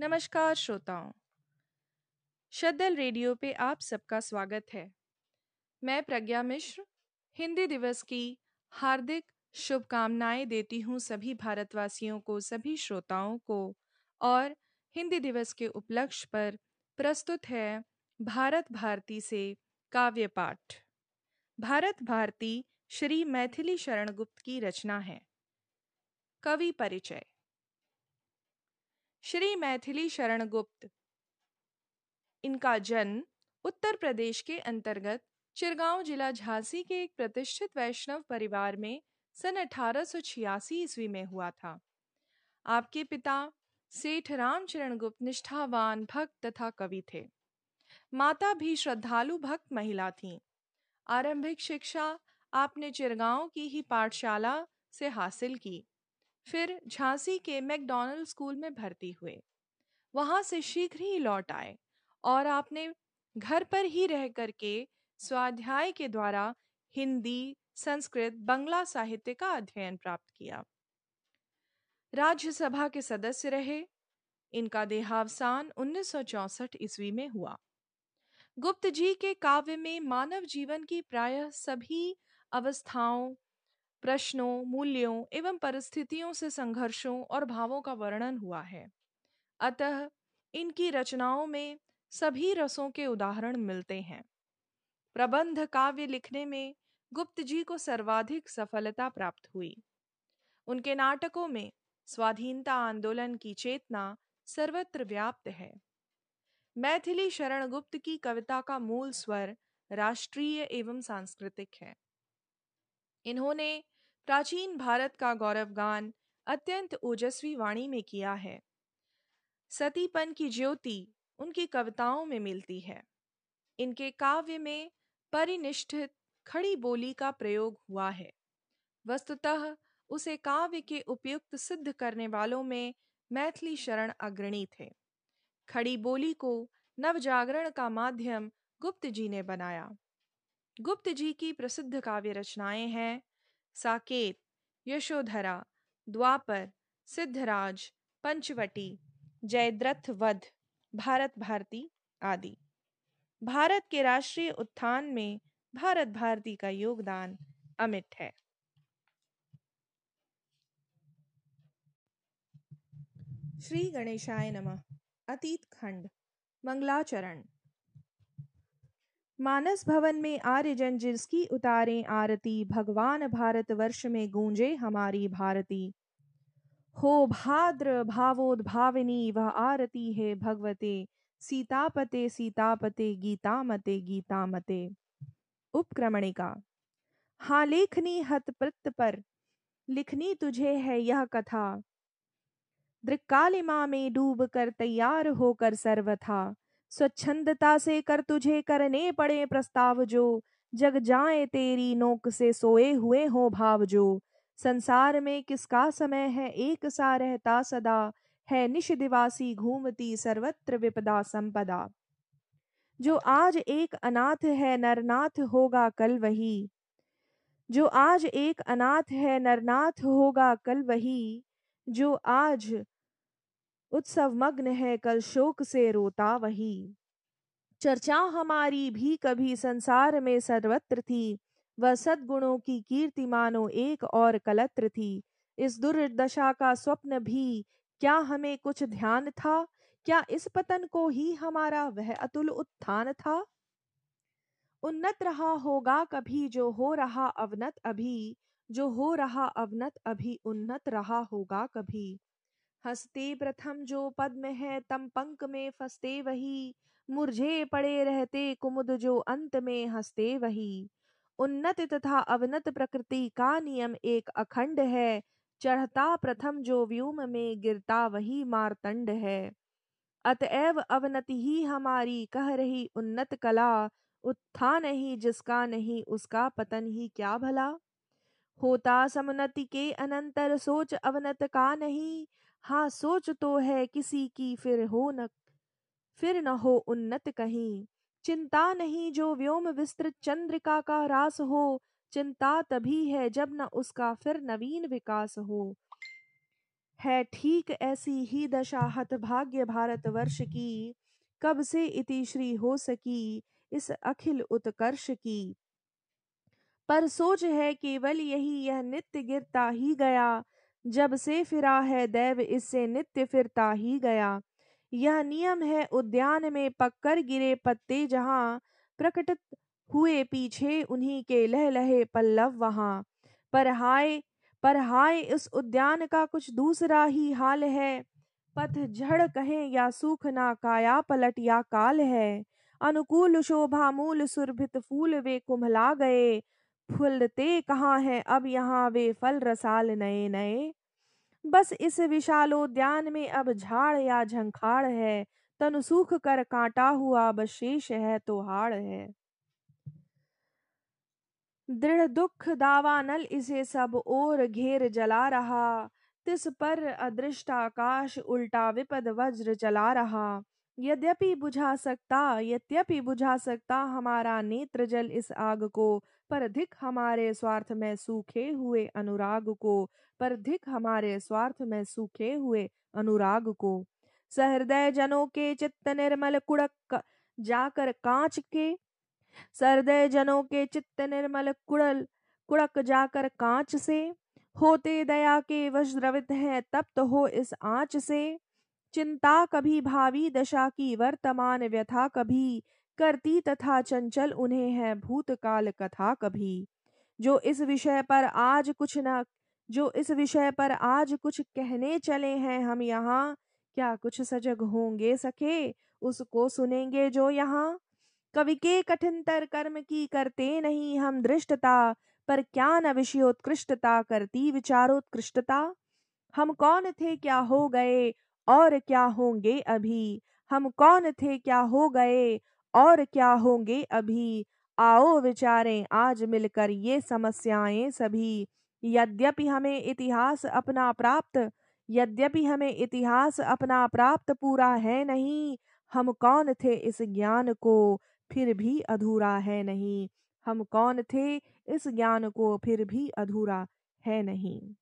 नमस्कार श्रोताओं। शद्दल रेडियो पे आप सबका स्वागत है। मैं प्रज्ञा मिश्र, हिंदी दिवस की हार्दिक शुभकामनाएँ देती हूँ सभी भारतवासियों को, सभी श्रोताओं को और हिंदी दिवस के उपलक्ष्य पर प्रस्तुत है भारत भारती से काव्य पाठ। भारत भारती श्री मैथिली शरण गुप्त की रचना है। कवि परिचय। श्री मैथिली शरण गुप्त इनका जन्म उत्तर प्रदेश के अंतर्गत चिरगांव जिला झांसी के एक प्रतिष्ठित वैष्णव परिवार में सन अठारह ईस्वी में हुआ था। आपके पिता सेठ रामचरण गुप्त निष्ठावान भक्त तथा कवि थे। माता भी श्रद्धालु भक्त महिला थीं। आरंभिक शिक्षा आपने चिरगांव की ही पाठशाला से हासिल की। फिर झांसी के मैकडॉनल्ड स्कूल में भर्ती हुए। वहाँ से शीघ्र ही लौट आए और आपने घर पर ही रह करके स्वाध्याय के द्वारा हिंदी, संस्कृत, बंगला साहित्य का अध्ययन प्राप्त किया। राज्यसभा के सदस्य रहे। इनका देहावसान 1964 ईस्वी में हुआ। गुप्त जी के काव्य में मानव जीवन की प्रायः सभी अवस्थाओं प्रश्नों, मूल्यों एवं परिस्थितियों से संघर्षों और भावों का वर्णन हुआ है। अतः इनकी रचनाओं में सभी रसों के उदाहरण मिलते हैं। प्रबंध काव्य लिखने में गुप्त जी को सर्वाधिक सफलता प्राप्त हुई। उनके नाटकों में स्वाधीनता आंदोलन की चेतना सर्वत्र व्याप्त है। मैथिली शरण गुप्त की कविता का मूल स्वर राष्ट्रीय एवं सांस्कृतिक है। इन्होंने प्राचीन भारत का गौरवगान अत्यंत ओजस्वी वाणी में किया है। सतीपन की ज्योति उनकी कविताओं में मिलती है। इनके काव्य में परिनिष्ठित खड़ी बोली का प्रयोग हुआ है। वस्तुतः उसे काव्य के उपयुक्त सिद्ध करने वालों में मैथिली शरण अग्रणी थे। खड़ी बोली को नवजागरण का माध्यम गुप्त जी ने बनाया। गुप्त जी की प्रसिद्ध काव्य रचनाएँ हैं, साकेत, यशोधरा, द्वापर, सिद्धराज, पंचवटी जयद्रथ वध भारत भारती आदि। भारत के राष्ट्रीय उत्थान में भारत भारती का योगदान अमिट है। श्री गणेशाय नमः। अतीत खंड, मंगलाचरण। मानस भवन में आर्यजन जिसकी उतारे आरती, भगवान भारत वर्ष में गूंजे हमारी भारती। हो भाद्र भावोद्भाविनी, वह आरती है भगवते। सीतापते सीतापते गीता मते गीता मते उपक्रमणिका हाँ लेखनी हतप्रत पर। लिखनी तुझे है यह कथा। दृक्कालिमा में डूब कर तैयार होकर सर्वथा। स्वच्छंदता से कर तुझे करने पड़े प्रस्ताव जो। जग जाए तेरी नोक से सोए हुए हो भाव जो। संसार में किसका समय है? एक सा रहता सदा। है निश दिवासी घूमती सर्वत्र विपदा संपदा। जो आज एक अनाथ है नरनाथ होगा कल वही। जो आज एक अनाथ है नरनाथ होगा कल वही। जो आज उत्सव मग्न है, कल शोक से रोता वही। चर्चा हमारी भी कभी संसार में सर्वत्र थी, वह सद्गुणों की कीर्ति मानो एक और कलत्र थी। इस दुर्दशा का स्वप्न भी, क्या हमें कुछ ध्यान था? क्या इस पतन को ही हमारा वह अतुल उत्थान था? उन्नत रहा होगा कभी जो हो रहा अवनत अभी, जो हो रहा अवनत अभी उन्नत रहा होगा कभी। हँसते प्रथम जो पद्म है, तम पंक में फंसते वही। मुरझे पड़े रहते कुमुद जो अंत में हँसते वही। उन्नत तथा अवनत प्रकृति का नियम एक अखंड है। चढ़ता प्रथम जो व्योम में गिरता वही मारतंड है। अतएव अवनति ही हमारी कह रही उन्नत कला। उत्थान ही जिसका नहीं उसका पतन ही क्या भला? होता समुन्नति के अनंतर सोच अवनत का नहीं। हाँ सोच तो है किसी की फिर हो न फिर न हो उन्नत कहीं। चिंता नहीं जो व्योम विस्तृत चंद्रिका का रास हो, चिंता तभी है जब न उसका फिर नवीन विकास हो। है ठीक ऐसी ही दशा हत भाग्य भारतवर्ष की, कब से इति श्री हो सकी इस अखिल उत्कर्ष की। पर सोच है केवल यही, यह नित्य गिरता ही गया। जब से फिरा है दैव इससे नित्य फिरता ही गया। यह नियम है उद्यान में पक्कर गिरे पत्ते जहाँ प्रकटित हुए पीछे उन्हीं के लह लहे पल्लव वहाँ। पर हाय पर हाय, इस उद्यान का कुछ दूसरा ही हाल है। पथ झड़ कहें या सूख ना काया पलट या काल है। अनुकूल शोभा मूल सुरभित फूल वे कुम्हला गए। फूलते कहाँ हैं अब यहाँ वे फल रसाल नए नए बस इस विशालोद्यान में अब झाड़ या झंखाड़ है। तन सूख कर काटा हुआ बस शेष है तो हाड़ है। दृढ़ दुख दावानल इसे सब ओर घेर जला रहा। तिस पर अदृष्ट आकाश उल्टा विपद वज्र चला रहा। यद्यपि बुझा सकता, यद्यपि बुझा सकता, हमारा नेत्र जल इस आग को, पर धिक हमारे स्वार्थ में सूखे हुए अनुराग को, पर धिक हमारे स्वार्थ में सूखे हुए अनुराग को। सहृदय जनों के चित्त निर्मल कुड़क जाकर कांच के। सहृदय जनों के चित्त निर्मल कुड़ल कुड़क जाकर कांच से। होते दया के वश द्रवित है, तप्त हो इस आँच से। चिंता कभी भावी दशा की वर्तमान व्यथा कभी करती तथा चंचल उन्हें है भूतकाल कथा कभी। जो इस विषय पर आज कुछ न, जो इस विषय पर आज कुछ कहने चले हैं हम यहाँ, क्या कुछ सजग होंगे सके उसको सुनेंगे जो यहाँ? कवि के कठिनतर कर्म की करते नहीं हम दृष्टता, पर क्या न विषयोत्कृष्टता करती विचारोत्कृष्टता? हम कौन थे, क्या हो गए और क्या होंगे अभी? हम कौन थे? क्या हो गए? और क्या होंगे अभी? आओ विचारें, आज मिलकर ये समस्याएँ सभी। यद्यपि हमें इतिहास अपना प्राप्त, यद्यपि हमें इतिहास अपना प्राप्त पूरा है नहीं, हम कौन थे इस ज्ञान को? फिर भी अधूरा है नहीं। हम कौन थे इस ज्ञान को? फिर भी अधूरा है नहीं।